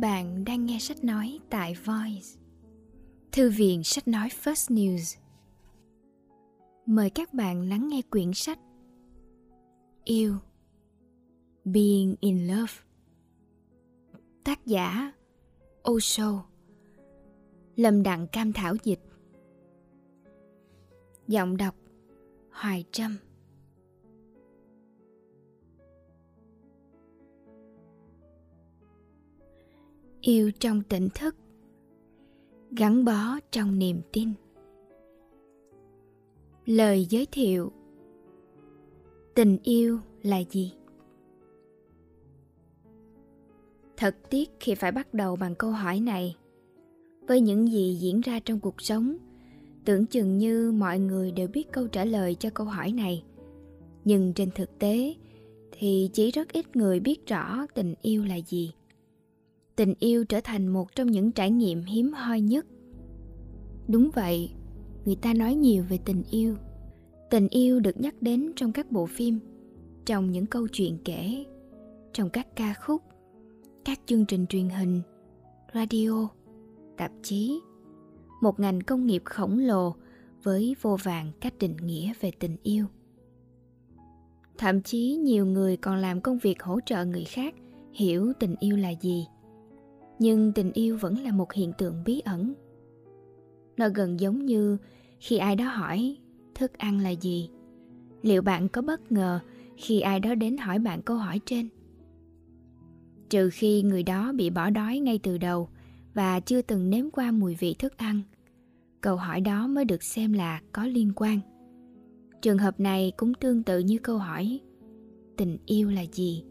Bạn đang nghe sách nói tại Voice, thư viện sách nói First News. Mời các bạn lắng nghe quyển sách Yêu Being in Love. Tác giả Osho Lâm Đặng Cam Thảo Dịch. Giọng đọc Hoài Trâm. Yêu trong tỉnh thức, gắn bó trong niềm tin. Lời giới thiệu, tình yêu là gì? Thật tiếc khi phải bắt đầu bằng câu hỏi này. Với những gì diễn ra trong cuộc sống, tưởng chừng như mọi người đều biết câu trả lời cho câu hỏi này. Nhưng trên thực tế thì chỉ rất ít người biết rõ tình yêu là gì tình yêu trở thành một trong những trải nghiệm hiếm hoi nhất. Đúng vậy, người ta nói nhiều về tình yêu. Tình yêu được nhắc đến trong các bộ phim, trong những câu chuyện kể, trong các ca khúc, các chương trình truyền hình, radio, tạp chí. Một ngành công nghiệp khổng lồ với vô vàng các định nghĩa về tình yêu. Thậm chí nhiều người còn làm công việc hỗ trợ người khác hiểu tình yêu là gì nhưng tình yêu vẫn là một hiện tượng bí ẩn. Nó gần giống như khi ai đó hỏi, thức ăn là gì? Liệu bạn có bất ngờ khi ai đó đến hỏi bạn câu hỏi trên? Trừ khi người đó bị bỏ đói ngay từ đầu và chưa từng nếm qua mùi vị thức ăn, câu hỏi đó mới được xem là có liên quan. Trường hợp này cũng tương tự như câu hỏi, tình yêu là gì?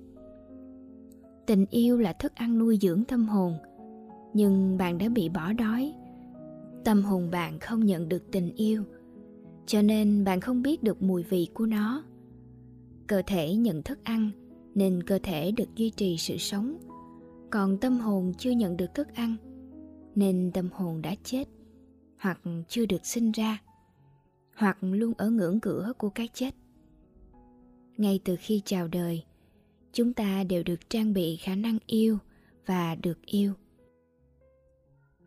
Tình yêu là thức ăn nuôi dưỡng tâm hồn. Nhưng bạn đã bị bỏ đói. Tâm hồn bạn không nhận được tình yêu, cho nên bạn không biết được mùi vị của nó. Cơ thể nhận thức ăn, nên cơ thể được duy trì sự sống. Còn tâm hồn chưa nhận được thức ăn, nên tâm hồn đã chết, hoặc chưa được sinh ra, hoặc luôn ở ngưỡng cửa của cái chết. Ngay từ khi chào đời chúng ta đều được trang bị khả năng yêu và được yêu.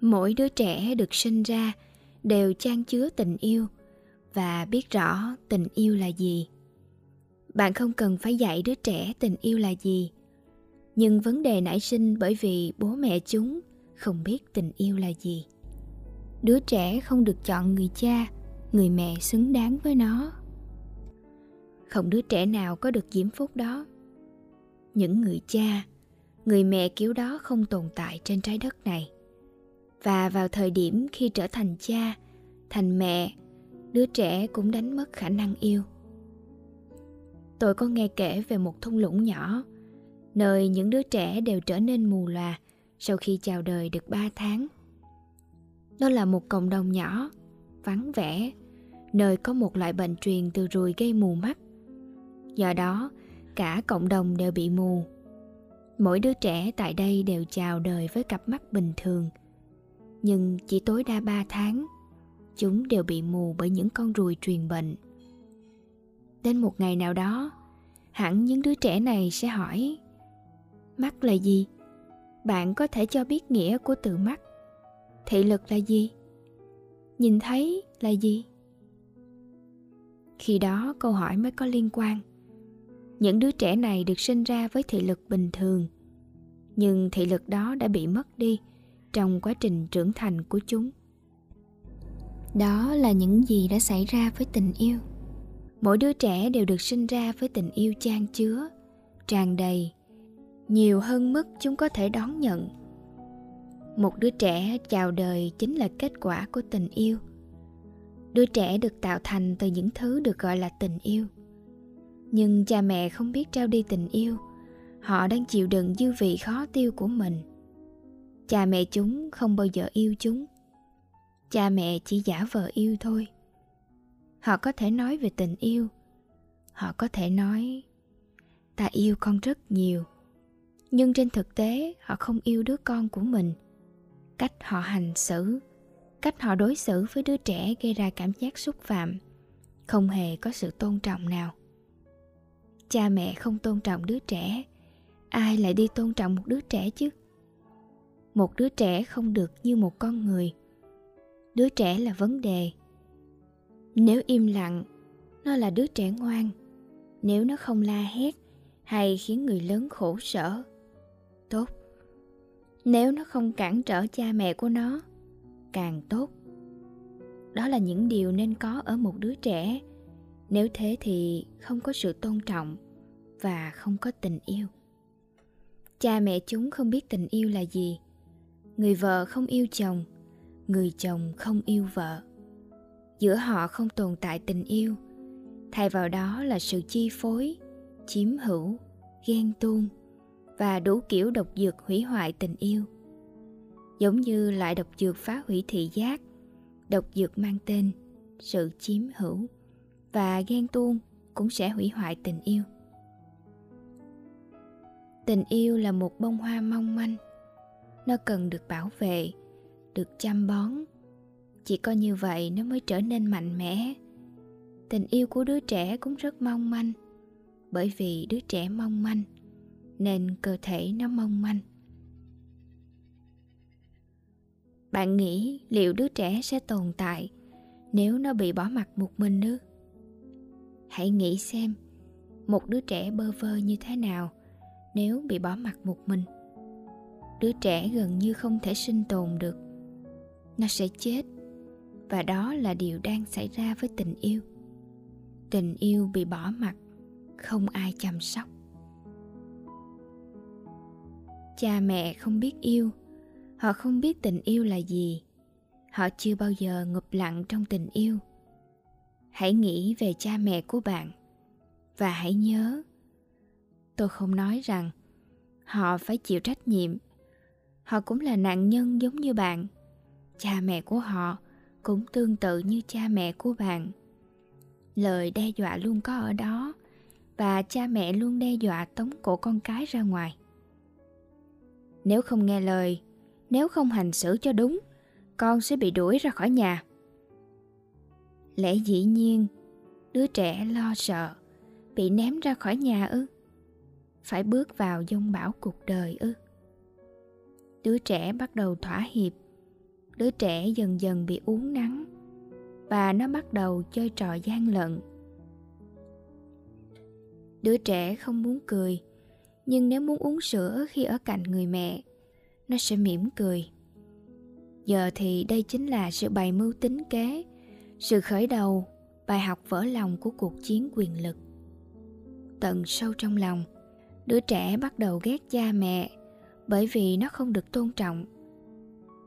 Mỗi đứa trẻ được sinh ra đều trang chứa tình yêu và biết rõ tình yêu là gì. Bạn không cần phải dạy đứa trẻ tình yêu là gì. Nhưng vấn đề nảy sinh bởi vì bố mẹ chúng không biết tình yêu là gì. Đứa trẻ không được chọn người cha, người mẹ xứng đáng với nó. Không đứa trẻ nào có được diễm phúc đó những người cha người mẹ kiểu đó không tồn tại trên trái đất này và vào thời điểm khi trở thành cha thành mẹ đứa trẻ cũng đánh mất khả năng yêu tôi có nghe kể về một thung lũng nhỏ nơi những đứa trẻ đều trở nên mù lòa sau khi chào đời được 3 tháng. Đó là một cộng đồng nhỏ, vắng vẻ, nơi có một loại bệnh truyền từ ruồi gây mù mắt. Do đó, cả cộng đồng đều bị mù. Mỗi đứa trẻ tại đây đều chào đời với cặp mắt bình thường, nhưng chỉ tối đa 3 tháng, chúng đều bị mù bởi những con ruồi truyền bệnh. Đến một ngày nào đó, hẳn những đứa trẻ này sẽ hỏi Mắt là gì? Bạn có thể cho biết nghĩa của từ mắt. Thị lực là gì? Nhìn thấy là gì? Khi đó câu hỏi mới có liên quan. Những đứa trẻ này được sinh ra với thị lực bình thường, nhưng thị lực đó đã bị mất đi trong quá trình trưởng thành của chúng. Đó là những gì đã xảy ra với tình yêu. Mỗi đứa trẻ đều được sinh ra với tình yêu chan chứa tràn đầy nhiều hơn mức chúng có thể đón nhận. Một đứa trẻ chào đời chính là kết quả của tình yêu. Đứa trẻ được tạo thành từ những thứ được gọi là tình yêu nhưng cha mẹ không biết trao đi tình yêu. Họ đang chịu đựng dư vị khó tiêu của mình. Cha mẹ chúng không bao giờ yêu chúng. Cha mẹ chỉ giả vờ yêu thôi. Họ có thể nói về tình yêu. Họ có thể nói, ta yêu con rất nhiều. Nhưng trên thực tế, họ không yêu đứa con của mình. Cách họ hành xử, cách họ đối xử với đứa trẻ gây ra cảm giác xúc phạm, không hề có sự tôn trọng nào cha mẹ không tôn trọng đứa trẻ. Ai lại đi tôn trọng một đứa trẻ chứ? Một đứa trẻ không được như một con người. Đứa trẻ là vấn đề. Nếu im lặng, nó là đứa trẻ ngoan. Nếu nó không la hét hay khiến người lớn khổ sở, tốt. Nếu nó không cản trở cha mẹ của nó, càng tốt. Đó là những điều nên có ở một đứa trẻ nếu thế thì không có sự tôn trọng và không có tình yêu. Cha mẹ chúng không biết tình yêu là gì. Người vợ không yêu chồng, người chồng không yêu vợ. Giữa họ không tồn tại tình yêu, thay vào đó là sự chi phối, chiếm hữu, ghen tuông và đủ kiểu độc dược hủy hoại tình yêu. Giống như loại độc dược phá hủy thị giác, độc dược mang tên sự chiếm hữu và ghen tuông cũng sẽ hủy hoại tình yêu. Tình yêu là một bông hoa mong manh. Nó cần được bảo vệ, được chăm bón. Chỉ có như vậy nó mới trở nên mạnh mẽ. Tình yêu của đứa trẻ cũng rất mong manh. Bởi vì đứa trẻ mong manh, nên cơ thể nó mong manh. Bạn nghĩ liệu đứa trẻ sẽ tồn tại nếu nó bị bỏ mặc một mình nữa hãy nghĩ xem, một đứa trẻ bơ vơ như thế nào nếu bị bỏ mặc một mình? Đứa trẻ gần như không thể sinh tồn được. Nó sẽ chết, và đó là điều đang xảy ra với tình yêu. Tình yêu bị bỏ mặc, không ai chăm sóc. Cha mẹ không biết yêu, họ không biết tình yêu là gì. Họ chưa bao giờ ngụp lặng trong tình yêu hãy nghĩ về cha mẹ của bạn. Và hãy nhớ, tôi không nói rằng họ phải chịu trách nhiệm. Họ cũng là nạn nhân giống như bạn. Cha mẹ của họ cũng tương tự như cha mẹ của bạn. Lời đe dọa luôn có ở đó, và cha mẹ luôn đe dọa tống cổ con cái ra ngoài. Nếu không nghe lời, nếu không hành xử cho đúng, con sẽ bị đuổi ra khỏi nhà lẽ dĩ nhiên, đứa trẻ lo sợ, bị ném ra khỏi nhà ư? Phải bước vào dông bão cuộc đời ư? Đứa trẻ bắt đầu thỏa hiệp. Đứa trẻ dần dần bị uốn nắng và nó bắt đầu chơi trò gian lận. Đứa trẻ không muốn cười, nhưng nếu muốn uống sữa khi ở cạnh người mẹ, nó sẽ mỉm cười. Giờ thì đây chính là sự bày mưu tính kế sự khởi đầu, bài học vỡ lòng của cuộc chiến quyền lực. Tận sâu trong lòng, đứa trẻ bắt đầu ghét cha mẹ bởi vì nó không được tôn trọng.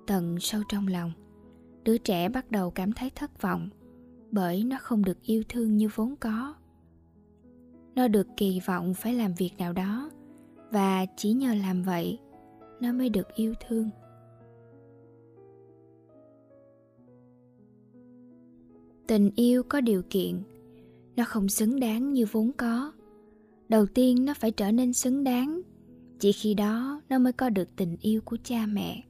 Tận sâu trong lòng, đứa trẻ bắt đầu cảm thấy thất vọng bởi nó không được yêu thương như vốn có. Nó được kỳ vọng phải làm việc nào đó và chỉ nhờ làm vậy nó mới được yêu thương. Tình yêu có điều kiện. Nó không xứng đáng như vốn có. Đầu tiên nó phải trở nên xứng đáng. Chỉ khi đó nó mới có được tình yêu của cha mẹ.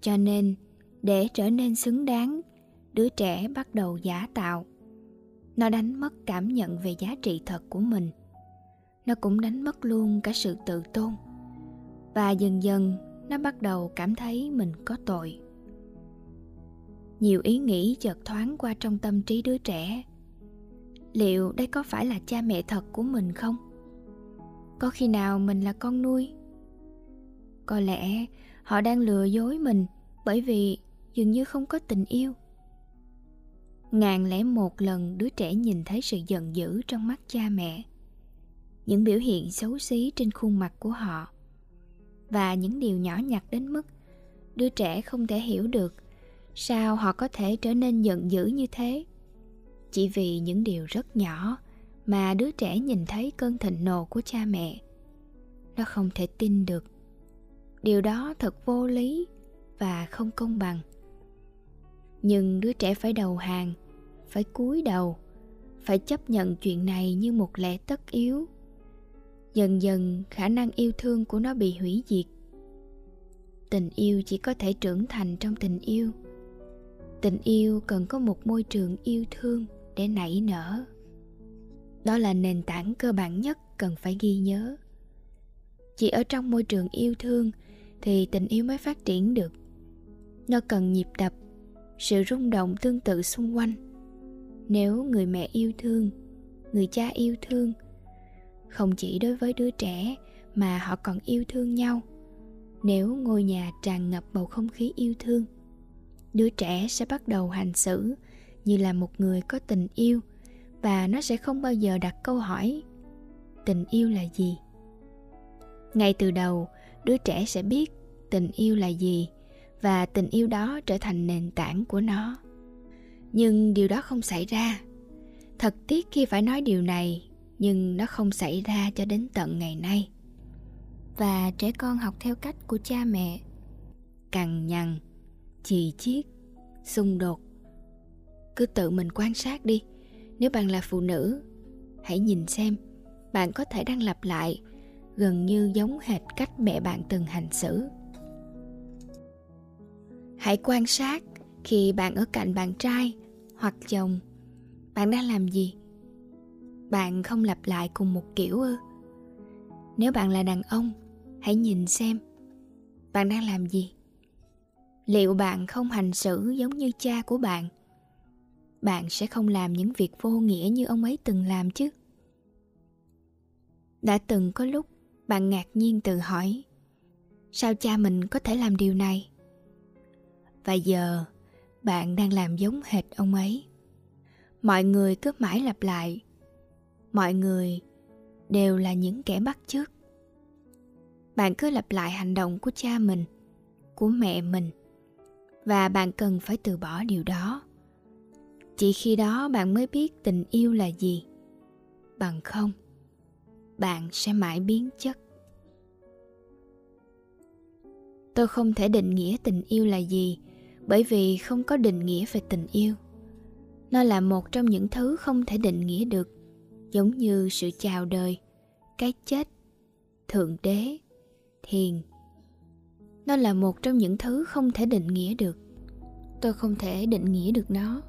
Cho nên, để trở nên xứng đáng, đứa trẻ bắt đầu giả tạo. Nó đánh mất cảm nhận về giá trị thật của mình. Nó cũng đánh mất luôn cả sự tự tôn. Và dần dần, nó bắt đầu cảm thấy mình có tội nhiều ý nghĩ chợt thoáng qua trong tâm trí đứa trẻ. Liệu đây có phải là cha mẹ thật của mình không? Có khi nào mình là con nuôi? Có lẽ họ đang lừa dối mình bởi vì dường như không có tình yêu. Ngàn lẻ một lần đứa trẻ nhìn thấy sự giận dữ trong mắt cha mẹ, những biểu hiện xấu xí trên khuôn mặt của họ và những điều nhỏ nhặt đến mức đứa trẻ không thể hiểu được sao họ có thể trở nên giận dữ như thế? Chỉ vì những điều rất nhỏ mà đứa trẻ nhìn thấy cơn thịnh nộ của cha mẹ. Nó không thể tin được. Điều đó thật vô lý và không công bằng. Nhưng đứa trẻ phải đầu hàng, phải cúi đầu, phải chấp nhận chuyện này như một lẽ tất yếu. Dần dần, khả năng yêu thương của nó bị hủy diệt. Tình yêu chỉ có thể trưởng thành trong tình yêu tình yêu cần có một môi trường yêu thương để nảy nở. Đó là nền tảng cơ bản nhất cần phải ghi nhớ. Chỉ ở trong môi trường yêu thương thì tình yêu mới phát triển được. Nó cần nhịp đập, sự rung động tương tự xung quanh. Nếu người mẹ yêu thương, người cha yêu thương, không chỉ đối với đứa trẻ mà họ còn yêu thương nhau. Nếu ngôi nhà tràn ngập bầu không khí yêu thương đứa trẻ sẽ bắt đầu hành xử như là một người có tình yêu và nó sẽ không bao giờ đặt câu hỏi, tình yêu là gì? Ngay từ đầu, đứa trẻ sẽ biết tình yêu là gì và tình yêu đó trở thành nền tảng của nó. Nhưng điều đó không xảy ra. Thật tiếc khi phải nói điều này, nhưng nó không xảy ra cho đến tận ngày nay. Và trẻ con học theo cách của cha mẹ. Cằn nhằn chì chiết, xung đột. Cứ tự mình quan sát đi. Nếu bạn là phụ nữ, hãy nhìn xem bạn có thể đang lặp lại gần như giống hệt cách mẹ bạn từng hành xử. Hãy quan sát khi bạn ở cạnh bạn trai hoặc chồng, bạn đang làm gì? Bạn không lặp lại cùng một kiểu ư? Nếu bạn là đàn ông, hãy nhìn xem bạn đang làm gì liệu bạn không hành xử giống như cha của bạn? Bạn sẽ không làm những việc vô nghĩa như ông ấy từng làm chứ? Đã từng có lúc, bạn ngạc nhiên tự hỏi, sao cha mình có thể làm điều này? Và giờ, bạn đang làm giống hệt ông ấy. Mọi người cứ mãi lặp lại, mọi người đều là những kẻ bắt chước. Bạn cứ lặp lại hành động của cha mình, của mẹ mình và bạn cần phải từ bỏ điều đó. Chỉ khi đó bạn mới biết tình yêu là gì. Bằng không, bạn sẽ mãi biến chất. Tôi không thể định nghĩa tình yêu là gì, bởi vì không có định nghĩa về tình yêu. Nó là một trong những thứ không thể định nghĩa được, giống như sự chào đời, cái chết, thượng đế, thiền nó là một trong những thứ không thể định nghĩa được. Tôi không thể định nghĩa được nó.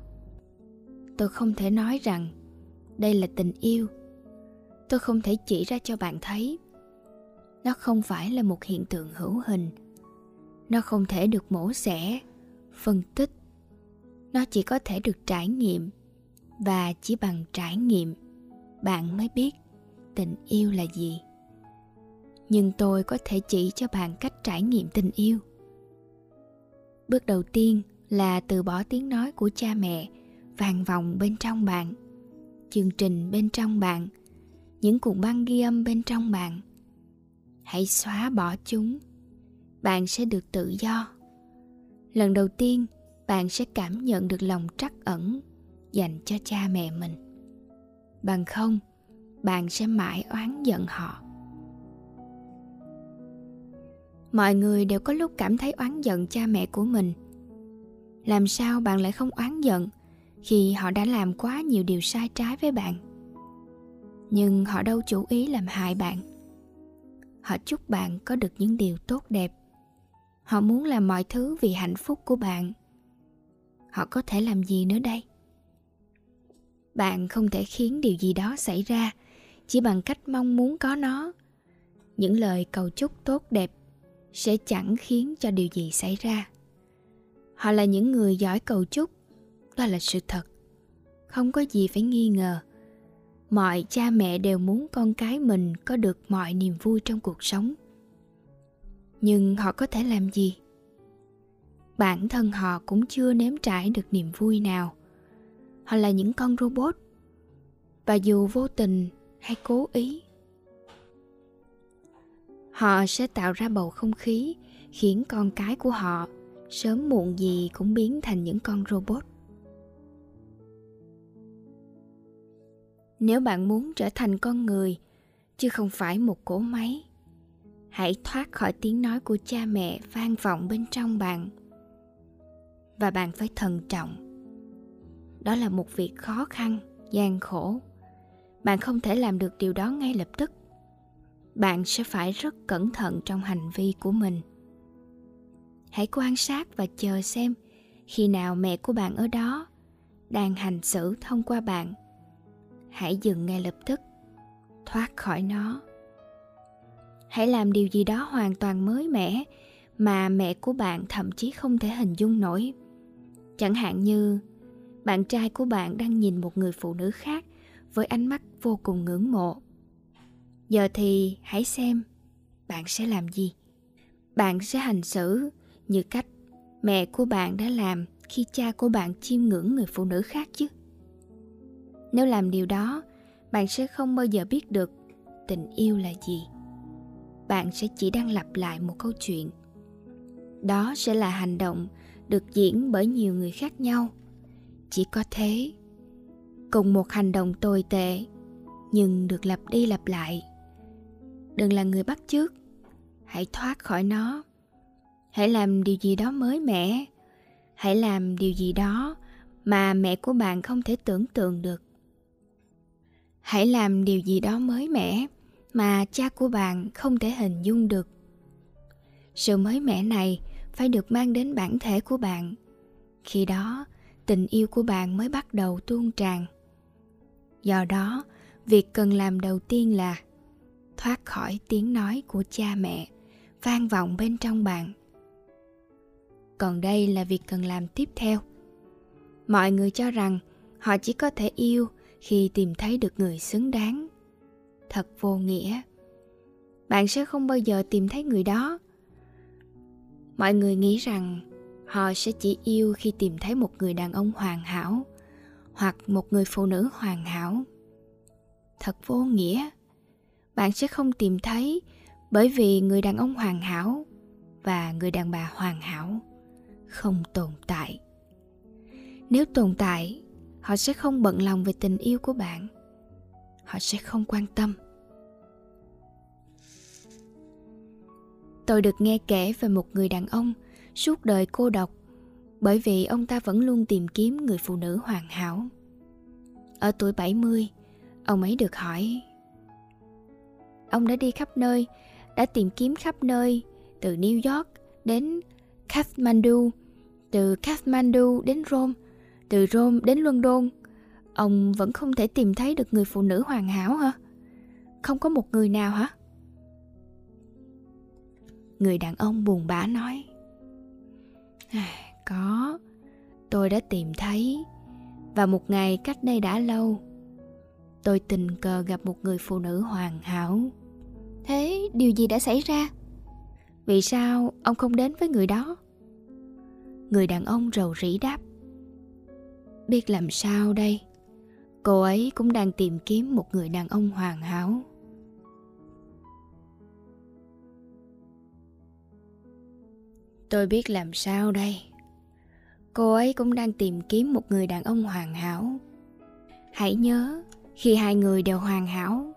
Tôi không thể nói rằng đây là tình yêu. Tôi không thể chỉ ra cho bạn thấy. Nó không phải là một hiện tượng hữu hình. Nó không thể được mổ xẻ, phân tích. Nó chỉ có thể được trải nghiệm và chỉ bằng trải nghiệm bạn mới biết tình yêu là gì nhưng tôi có thể chỉ cho bạn cách trải nghiệm tình yêu. Bước đầu tiên là từ bỏ tiếng nói của cha mẹ, vang vọng bên trong bạn. Chương trình bên trong bạn, những cuộn băng ghi âm bên trong bạn. Hãy xóa bỏ chúng, bạn sẽ được tự do. Lần đầu tiên, bạn sẽ cảm nhận được lòng trắc ẩn dành cho cha mẹ mình. Bằng không, bạn sẽ mãi oán giận họ. Mọi người đều có lúc cảm thấy oán giận cha mẹ của mình. Làm sao bạn lại không oán giận khi họ đã làm quá nhiều điều sai trái với bạn? Nhưng họ đâu chủ ý làm hại bạn. Họ chúc bạn có được những điều tốt đẹp. Họ muốn làm mọi thứ vì hạnh phúc của bạn. Họ có thể làm gì nữa đây? Bạn không thể khiến điều gì đó xảy ra chỉ bằng cách mong muốn có nó. Những lời cầu chúc tốt đẹp sẽ chẳng khiến cho điều gì xảy ra. Họ là những người giỏi cầu chúc, đó là sự thật. Không có gì phải nghi ngờ. Mọi cha mẹ đều muốn con cái mình có được mọi niềm vui trong cuộc sống. Nhưng họ có thể làm gì? Bản thân họ cũng chưa nếm trải được niềm vui nào. Họ là những con robot. Và dù vô tình hay cố ý họ sẽ tạo ra bầu không khí, khiến con cái của họ sớm muộn gì cũng biến thành những con robot. Nếu bạn muốn trở thành con người, chứ không phải một cỗ máy, hãy thoát khỏi tiếng nói của cha mẹ vang vọng bên trong bạn. Và bạn phải thận trọng. Đó là một việc khó khăn, gian khổ. Bạn không thể làm được điều đó ngay lập tức bạn sẽ phải rất cẩn thận trong hành vi của mình. Hãy quan sát và chờ xem khi nào mẹ của bạn ở đó đang hành xử thông qua bạn. Hãy dừng ngay lập tức, thoát khỏi nó. Hãy làm điều gì đó hoàn toàn mới mẻ mà mẹ của bạn thậm chí không thể hình dung nổi. Chẳng hạn như, bạn trai của bạn đang nhìn một người phụ nữ khác với ánh mắt vô cùng ngưỡng mộ giờ thì hãy xem bạn sẽ làm gì. Bạn sẽ hành xử như cách mẹ của bạn đã làm khi cha của bạn chiêm ngưỡng người phụ nữ khác chứ. Nếu làm điều đó, bạn sẽ không bao giờ biết được tình yêu là gì. Bạn sẽ chỉ đang lặp lại một câu chuyện. Đó sẽ là hành động được diễn bởi nhiều người khác nhau. Chỉ có thế, cùng một hành động tồi tệ nhưng được lặp đi lặp lại đừng là người bắt chước. Hãy thoát khỏi nó. Hãy làm điều gì đó mới mẻ. Hãy làm điều gì đó mà mẹ của bạn không thể tưởng tượng được. Hãy làm điều gì đó mới mẻ mà cha của bạn không thể hình dung được. Sự mới mẻ này phải được mang đến bản thể của bạn. Khi đó, tình yêu của bạn mới bắt đầu tuôn tràn. Do đó, việc cần làm đầu tiên là thoát khỏi tiếng nói của cha mẹ, vang vọng bên trong bạn. Còn đây là việc cần làm tiếp theo. Mọi người cho rằng họ chỉ có thể yêu khi tìm thấy được người xứng đáng. Thật vô nghĩa. Bạn sẽ không bao giờ tìm thấy người đó. Mọi người nghĩ rằng họ sẽ chỉ yêu khi tìm thấy một người đàn ông hoàn hảo hoặc một người phụ nữ hoàn hảo. Thật vô nghĩa bạn sẽ không tìm thấy bởi vì người đàn ông hoàn hảo và người đàn bà hoàn hảo không tồn tại. Nếu tồn tại họ sẽ không bận lòng về tình yêu của bạn. Họ sẽ không quan tâm. Tôi được nghe kể về một người đàn ông suốt đời cô độc bởi vì ông ta vẫn luôn tìm kiếm người phụ nữ hoàn hảo. Ở tuổi 70, ông ấy được hỏi Ông đã đi khắp nơi, đã tìm kiếm khắp nơi, từ New York đến Kathmandu, từ Kathmandu đến Rome, từ Rome đến London. Ông vẫn không thể tìm thấy được người phụ nữ hoàn hảo hả? Không có một người nào hả? Người đàn ông buồn bã nói à, Có Tôi đã tìm thấy Và một ngày cách đây đã lâu Tôi tình cờ gặp một người phụ nữ hoàn hảo Thế điều gì đã xảy ra? Vì sao ông không đến với người đó? Người đàn ông rầu rĩ đáp. Biết làm sao đây? Cô ấy cũng đang tìm kiếm một người đàn ông hoàn hảo. Tôi biết làm sao đây? Cô ấy cũng đang tìm kiếm một người đàn ông hoàn hảo. Hãy nhớ, Khi hai người đều hoàn hảo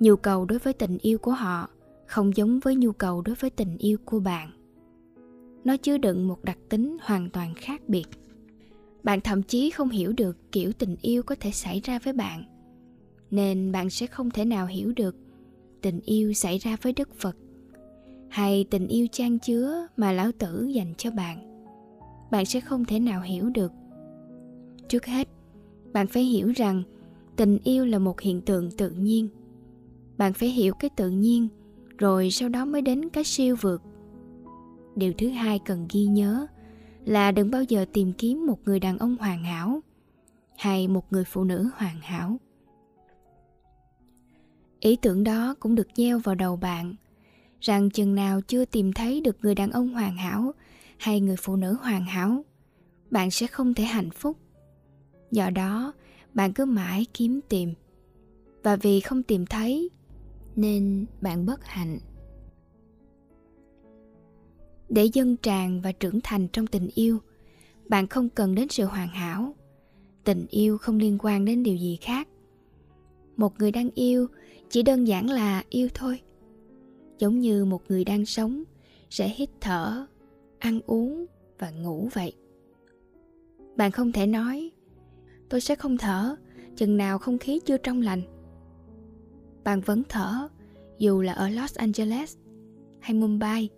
Nhu cầu đối với tình yêu của họ Không giống với nhu cầu đối với tình yêu của bạn. Nó chứa đựng một đặc tính hoàn toàn khác biệt. Bạn thậm chí không hiểu được kiểu tình yêu có thể xảy ra với bạn, Nên bạn sẽ không thể nào hiểu được tình yêu xảy ra với Đức Phật hay tình yêu trang chứa mà lão tử dành cho bạn. Bạn sẽ không thể nào hiểu được. Trước hết, bạn phải hiểu rằng tình yêu là một hiện tượng tự nhiên bạn phải hiểu cái tự nhiên, rồi sau đó mới đến cái siêu vượt. Điều thứ hai cần ghi nhớ là đừng bao giờ tìm kiếm một người đàn ông hoàn hảo hay một người phụ nữ hoàn hảo. Ý tưởng đó cũng được gieo vào đầu bạn, rằng chừng nào chưa tìm thấy được người đàn ông hoàn hảo hay người phụ nữ hoàn hảo, bạn sẽ không thể hạnh phúc. Do đó, bạn cứ mãi kiếm tìm. Và vì không tìm thấy nên bạn bất hạnh. Để dâng tràn và trưởng thành trong tình yêu, bạn không cần đến sự hoàn hảo. Tình yêu không liên quan đến điều gì khác. Một người đang yêu chỉ đơn giản là yêu thôi. Giống như một người đang sống sẽ hít thở, ăn uống và ngủ vậy. Bạn không thể nói, tôi sẽ không thở, chừng nào không khí chưa trong lành bạn vẫn thở, dù là ở los angeles hay mumbai.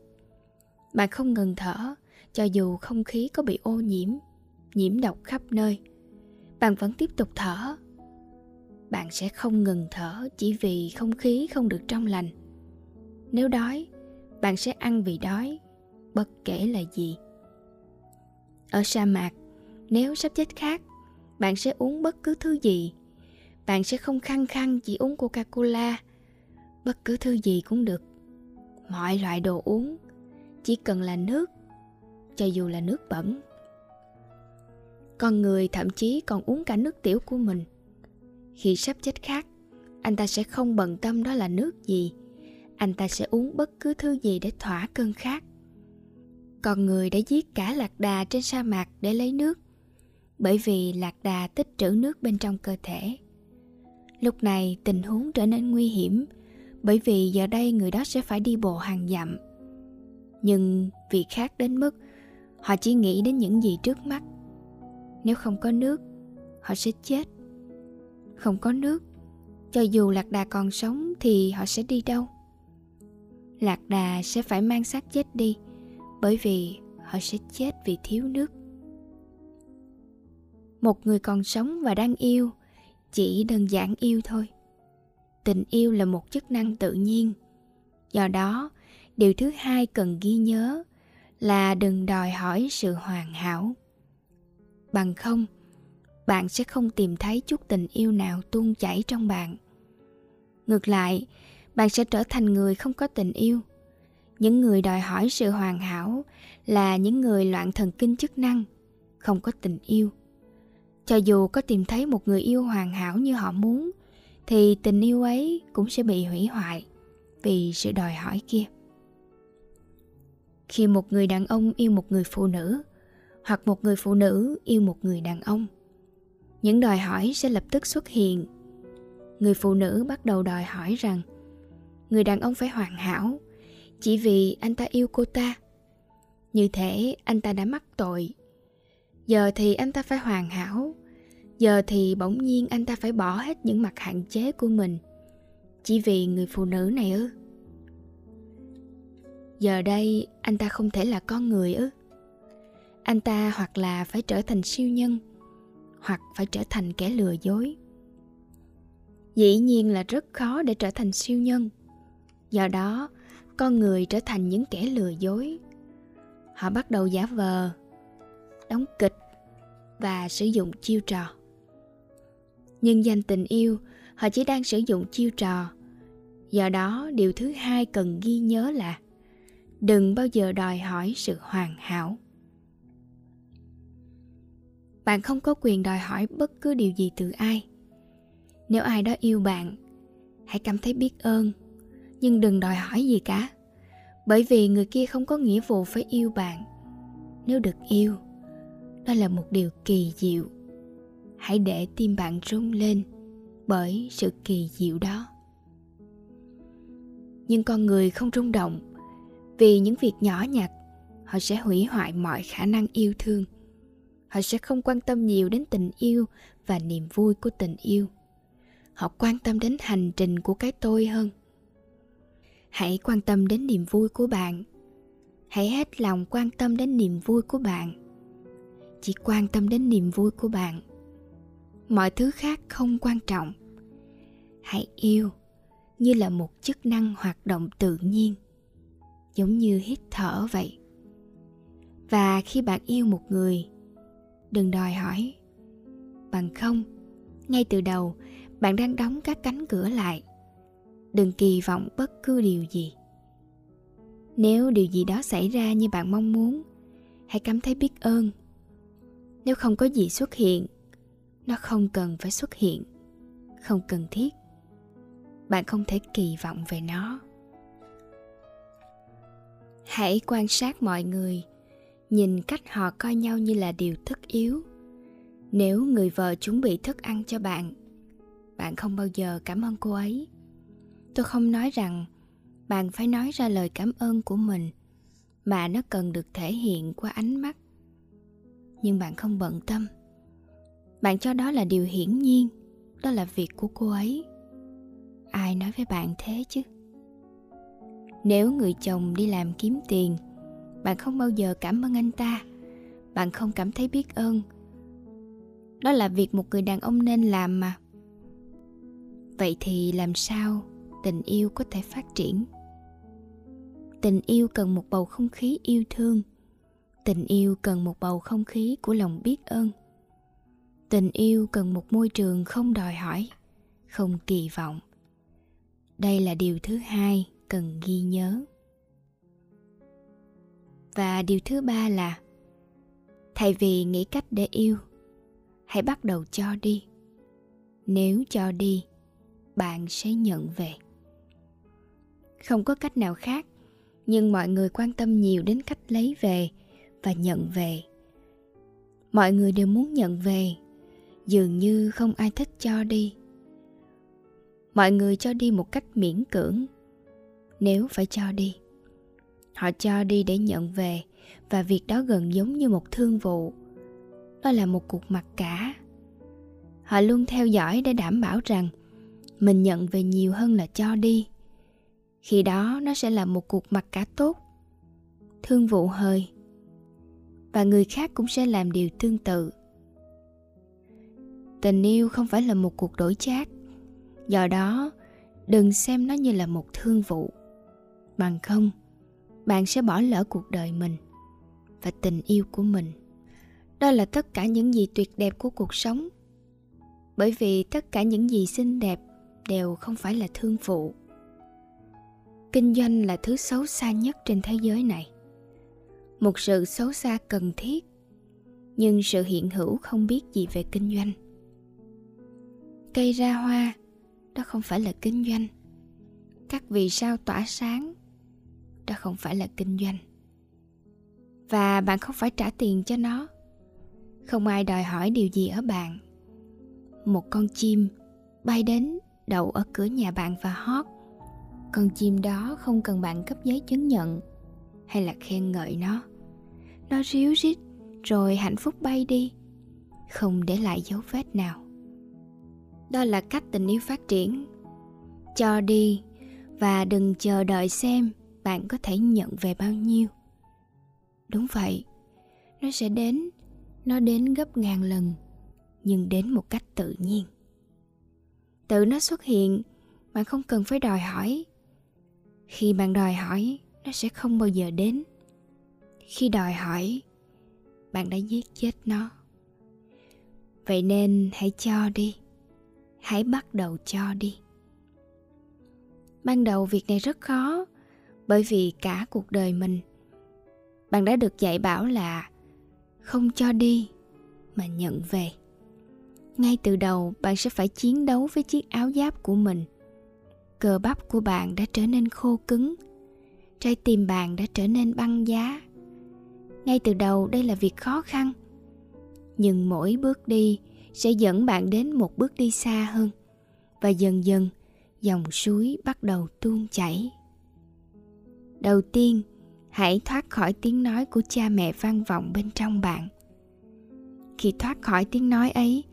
Bạn không ngừng thở, cho dù không khí có bị ô nhiễm nhiễm độc khắp nơi. Bạn vẫn tiếp tục thở. Bạn sẽ không ngừng thở chỉ vì không khí không được trong lành. Nếu đói, bạn sẽ ăn vì đói, bất kể là gì. Ở sa mạc, nếu sắp chết khát, bạn sẽ uống bất cứ thứ gì bạn sẽ không khăng khăng chỉ uống coca cola bất cứ thứ gì cũng được. Mọi loại đồ uống. Chỉ cần là nước, cho dù là nước bẩn. Con người thậm chí còn uống cả nước tiểu của mình. Khi sắp chết khát anh ta sẽ không bận tâm đó là nước gì. Anh ta sẽ uống bất cứ thứ gì để thỏa cơn khát. Con người đã giết cả lạc đà trên sa mạc để lấy nước, bởi vì lạc đà tích trữ nước bên trong cơ thể lúc này tình huống trở nên nguy hiểm, bởi vì giờ đây người đó sẽ phải đi bộ hàng dặm. Nhưng vì khác đến mức, họ chỉ nghĩ đến những gì trước mắt. Nếu không có nước, họ sẽ chết. Không có nước, cho dù lạc đà còn sống thì họ sẽ đi đâu? Lạc đà sẽ phải mang xác chết đi, bởi vì họ sẽ chết vì thiếu nước. Một người còn sống và đang yêu chỉ đơn giản yêu thôi. Tình yêu là một chức năng tự nhiên. Do đó, điều thứ hai cần ghi nhớ là đừng đòi hỏi sự hoàn hảo. Bằng không, bạn sẽ không tìm thấy chút tình yêu nào tuôn chảy trong bạn. Ngược lại, bạn sẽ trở thành người không có tình yêu. Những người đòi hỏi sự hoàn hảo là những người loạn thần kinh chức năng, không có tình yêu cho dù có tìm thấy một người yêu hoàn hảo như họ muốn, thì tình yêu ấy cũng sẽ bị hủy hoại vì sự đòi hỏi kia. Khi một người đàn ông yêu một người phụ nữ, hoặc một người phụ nữ yêu một người đàn ông, những đòi hỏi sẽ lập tức xuất hiện. Người phụ nữ bắt đầu đòi hỏi rằng, người đàn ông phải hoàn hảo chỉ vì anh ta yêu cô ta. Như thể anh ta đã mắc tội giờ thì anh ta phải hoàn hảo. Giờ thì bỗng nhiên anh ta phải bỏ hết những mặt hạn chế của mình. Chỉ vì người phụ nữ này ư? Giờ đây, anh ta không thể là con người ư? Anh ta hoặc là phải trở thành siêu nhân, hoặc phải trở thành kẻ lừa dối. Dĩ nhiên là rất khó để trở thành siêu nhân. Do đó, con người trở thành những kẻ lừa dối. Họ bắt đầu giả vờ đóng kịch và sử dụng chiêu trò. Nhưng danh tình yêu, họ chỉ đang sử dụng chiêu trò. Do đó, điều thứ hai cần ghi nhớ là đừng bao giờ đòi hỏi sự hoàn hảo. Bạn không có quyền đòi hỏi bất cứ điều gì từ ai. Nếu ai đó yêu bạn, hãy cảm thấy biết ơn. Nhưng đừng đòi hỏi gì cả, bởi vì người kia không có nghĩa vụ phải yêu bạn. Nếu được yêu đó là một điều kỳ diệu. Hãy để tim bạn rung lên bởi sự kỳ diệu đó. Nhưng con người không rung động vì những việc nhỏ nhặt, họ sẽ hủy hoại mọi khả năng yêu thương. Họ sẽ không quan tâm nhiều đến tình yêu và niềm vui của tình yêu. Họ quan tâm đến hành trình của cái tôi hơn. Hãy quan tâm đến niềm vui của bạn. Hãy hết lòng quan tâm đến niềm vui của bạn chỉ quan tâm đến niềm vui của bạn. Mọi thứ khác không quan trọng. Hãy yêu như là một chức năng hoạt động tự nhiên, giống như hít thở vậy. Và khi bạn yêu một người, đừng đòi hỏi. Bằng không, ngay từ đầu, bạn đang đóng các cánh cửa lại. Đừng kỳ vọng bất cứ điều gì. Nếu điều gì đó xảy ra như bạn mong muốn, hãy cảm thấy biết ơn nếu không có gì xuất hiện, nó không cần phải xuất hiện, không cần thiết. Bạn không thể kỳ vọng về nó. Hãy quan sát mọi người, nhìn cách họ coi nhau như là điều tất yếu. Nếu người vợ chuẩn bị thức ăn cho bạn bạn không bao giờ cảm ơn cô ấy. Tôi không nói rằng bạn phải nói ra lời cảm ơn của mình, mà nó cần được thể hiện qua ánh mắt nhưng bạn không bận tâm. Bạn cho đó là điều hiển nhiên. Đó là việc của cô ấy. Ai nói với bạn thế chứ? Nếu người chồng đi làm kiếm tiền, bạn không bao giờ cảm ơn anh ta. Bạn không cảm thấy biết ơn. Đó là việc một người đàn ông nên làm mà. Vậy thì làm sao tình yêu có thể phát triển? Tình yêu cần một bầu không khí yêu thương tình yêu cần một bầu không khí của lòng biết ơn. Tình yêu cần một môi trường không đòi hỏi, không kỳ vọng. Đây là điều thứ hai cần ghi nhớ. Và điều thứ ba là thay vì nghĩ cách để yêu, hãy bắt đầu cho đi. Nếu cho đi, bạn sẽ nhận về. Không có cách nào khác, nhưng mọi người quan tâm nhiều đến cách lấy về và nhận về. Mọi người đều muốn nhận về, dường như không ai thích cho đi. Mọi người cho đi một cách miễn cưỡng, nếu phải cho đi. Họ cho đi để nhận về, và việc đó gần giống như một thương vụ. Đó là một cuộc mặc cả. Họ luôn theo dõi để đảm bảo rằng mình nhận về nhiều hơn là cho đi. Khi đó nó sẽ là một cuộc mặc cả tốt. Thương vụ hơi và người khác cũng sẽ làm điều tương tự. Tình yêu không phải là một cuộc đổi chác. Do đó, đừng xem nó như là một thương vụ. Bằng không, bạn sẽ bỏ lỡ cuộc đời mình và tình yêu của mình. Đó là tất cả những gì tuyệt đẹp của cuộc sống. Bởi vì tất cả những gì xinh đẹp đều không phải là thương vụ. Kinh doanh là thứ xấu xa nhất trên thế giới này một sự xấu xa cần thiết, nhưng sự hiện hữu không biết gì về kinh doanh. Cây ra hoa, đó không phải là kinh doanh. Các vì sao tỏa sáng, đó không phải là kinh doanh. Và bạn không phải trả tiền cho nó. Không ai đòi hỏi điều gì ở bạn. Một con chim bay đến đậu ở cửa nhà bạn và hót. Con chim đó không cần bạn cấp giấy chứng nhận hay là khen ngợi nó. Nó ríu rít, rồi hạnh phúc bay đi, không để lại dấu vết nào. Đó là cách tình yêu phát triển. Cho đi và đừng chờ đợi xem bạn có thể nhận về bao nhiêu. Đúng vậy, nó sẽ đến, nó đến gấp ngàn lần, nhưng đến một cách tự nhiên. Tự nó xuất hiện, bạn không cần phải đòi hỏi. Khi bạn đòi hỏi nó sẽ không bao giờ đến. Khi đòi hỏi, bạn đã giết chết nó. Vậy nên hãy cho đi. Hãy bắt đầu cho đi. Ban đầu việc này rất khó, bởi vì cả cuộc đời mình, bạn đã được dạy bảo là không cho đi mà nhận về. Ngay từ đầu, bạn sẽ phải chiến đấu với chiếc áo giáp của mình. Cơ bắp của bạn đã trở nên khô cứng trái tim bạn đã trở nên băng giá. Ngay từ đầu đây là việc khó khăn, nhưng mỗi bước đi sẽ dẫn bạn đến một bước đi xa hơn và dần dần dòng suối bắt đầu tuôn chảy. Đầu tiên, hãy thoát khỏi tiếng nói của cha mẹ vang vọng bên trong bạn. Khi thoát khỏi tiếng nói ấy,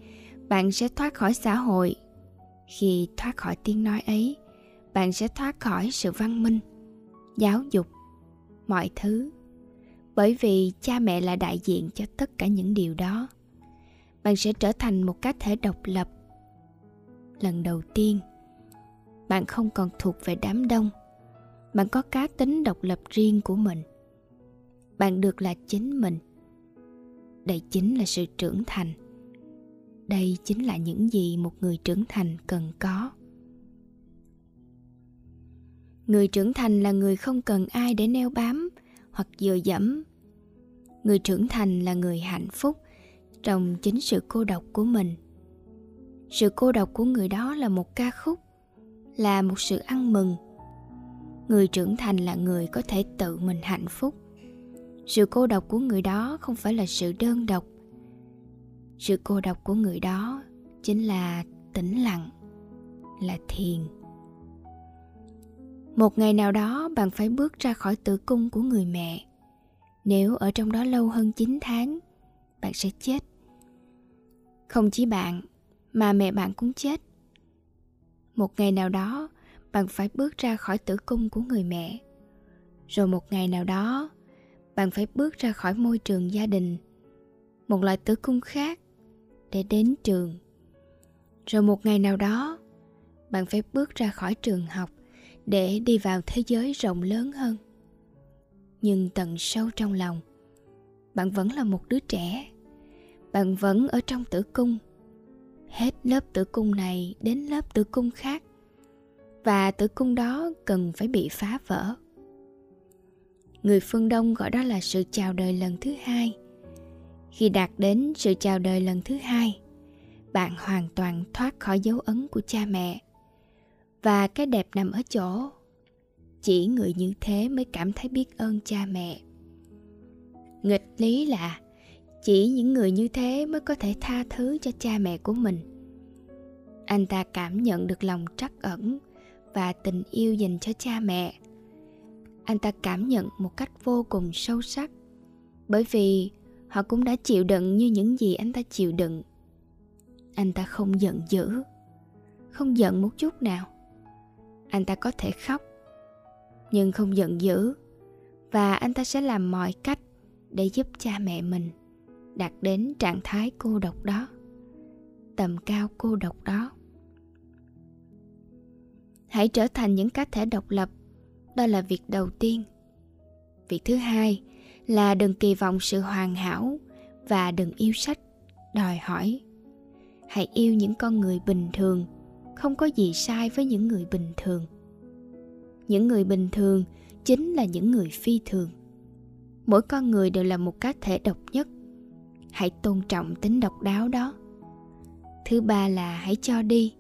bạn sẽ thoát khỏi xã hội. Khi thoát khỏi tiếng nói ấy, bạn sẽ thoát khỏi sự văn minh giáo dục, mọi thứ. Bởi vì cha mẹ là đại diện cho tất cả những điều đó. Bạn sẽ trở thành một cá thể độc lập. Lần đầu tiên, bạn không còn thuộc về đám đông. Bạn có cá tính độc lập riêng của mình. Bạn được là chính mình. Đây chính là sự trưởng thành. Đây chính là những gì một người trưởng thành cần có người trưởng thành là người không cần ai để neo bám hoặc dựa dẫm. Người trưởng thành là người hạnh phúc trong chính sự cô độc của mình. Sự cô độc của người đó là một ca khúc, là một sự ăn mừng. Người trưởng thành là người có thể tự mình hạnh phúc. Sự cô độc của người đó không phải là sự đơn độc. Sự cô độc của người đó chính là tĩnh lặng, là thiền một ngày nào đó, bạn phải bước ra khỏi tử cung của người mẹ. Nếu ở trong đó lâu hơn 9 tháng, bạn sẽ chết. Không chỉ bạn, mà mẹ bạn cũng chết. Một ngày nào đó, bạn phải bước ra khỏi tử cung của người mẹ. Rồi một ngày nào đó, bạn phải bước ra khỏi môi trường gia đình, một loại tử cung khác để đến trường. Rồi một ngày nào đó, bạn phải bước ra khỏi trường học để đi vào thế giới rộng lớn hơn. Nhưng tận sâu trong lòng, bạn vẫn là một đứa trẻ. Bạn vẫn ở trong tử cung. Hết lớp tử cung này đến lớp tử cung khác. Và tử cung đó cần phải bị phá vỡ. Người phương đông gọi đó là sự chào đời lần thứ hai. Khi đạt đến sự chào đời lần thứ hai, bạn hoàn toàn thoát khỏi dấu ấn của cha mẹ và cái đẹp nằm ở chỗ, chỉ người như thế mới cảm thấy biết ơn cha mẹ. Nghịch lý là, chỉ những người như thế mới có thể tha thứ cho cha mẹ của mình. Anh ta cảm nhận được lòng trắc ẩn và tình yêu dành cho cha mẹ. Anh ta cảm nhận một cách vô cùng sâu sắc, bởi vì họ cũng đã chịu đựng như những gì anh ta chịu đựng. Anh ta không giận dữ, không giận một chút nào anh ta có thể khóc. Nhưng không giận dữ. Và anh ta sẽ làm mọi cách để giúp cha mẹ mình đạt đến trạng thái cô độc đó, tầm cao cô độc đó. Hãy trở thành những cá thể độc lập. Đó là việc đầu tiên. Việc thứ hai là đừng kỳ vọng sự hoàn hảo và đừng yêu sách, đòi hỏi. Hãy yêu những con người bình thường không có gì sai với những người bình thường. Những người bình thường chính là những người phi thường. Mỗi con người đều là một cá thể độc nhất. Hãy tôn trọng tính độc đáo đó. Thứ ba là hãy cho đi,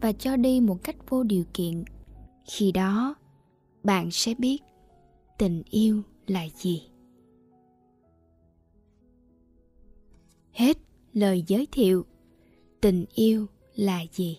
và cho đi một cách vô điều kiện. Khi đó, bạn sẽ biết tình yêu là gì. Hết lời giới thiệu. Tình yêu là gì?